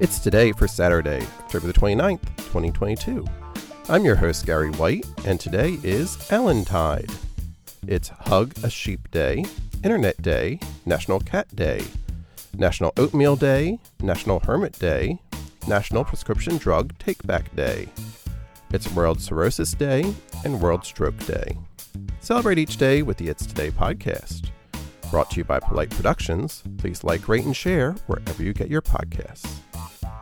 It's today for Saturday, October the 29th, 2022. I'm your host, Gary White, and today is Allantide. It's Hug a Sheep Day, Internet Day, National Cat Day, National Oatmeal Day, National Hermit Day, National Prescription Drug Take Back Day. It's World Cirrhosis Day and World Stroke Day. Celebrate each day with the It's Today podcast. Brought to you by Polite Productions. Please like, rate, and share wherever you get your podcasts.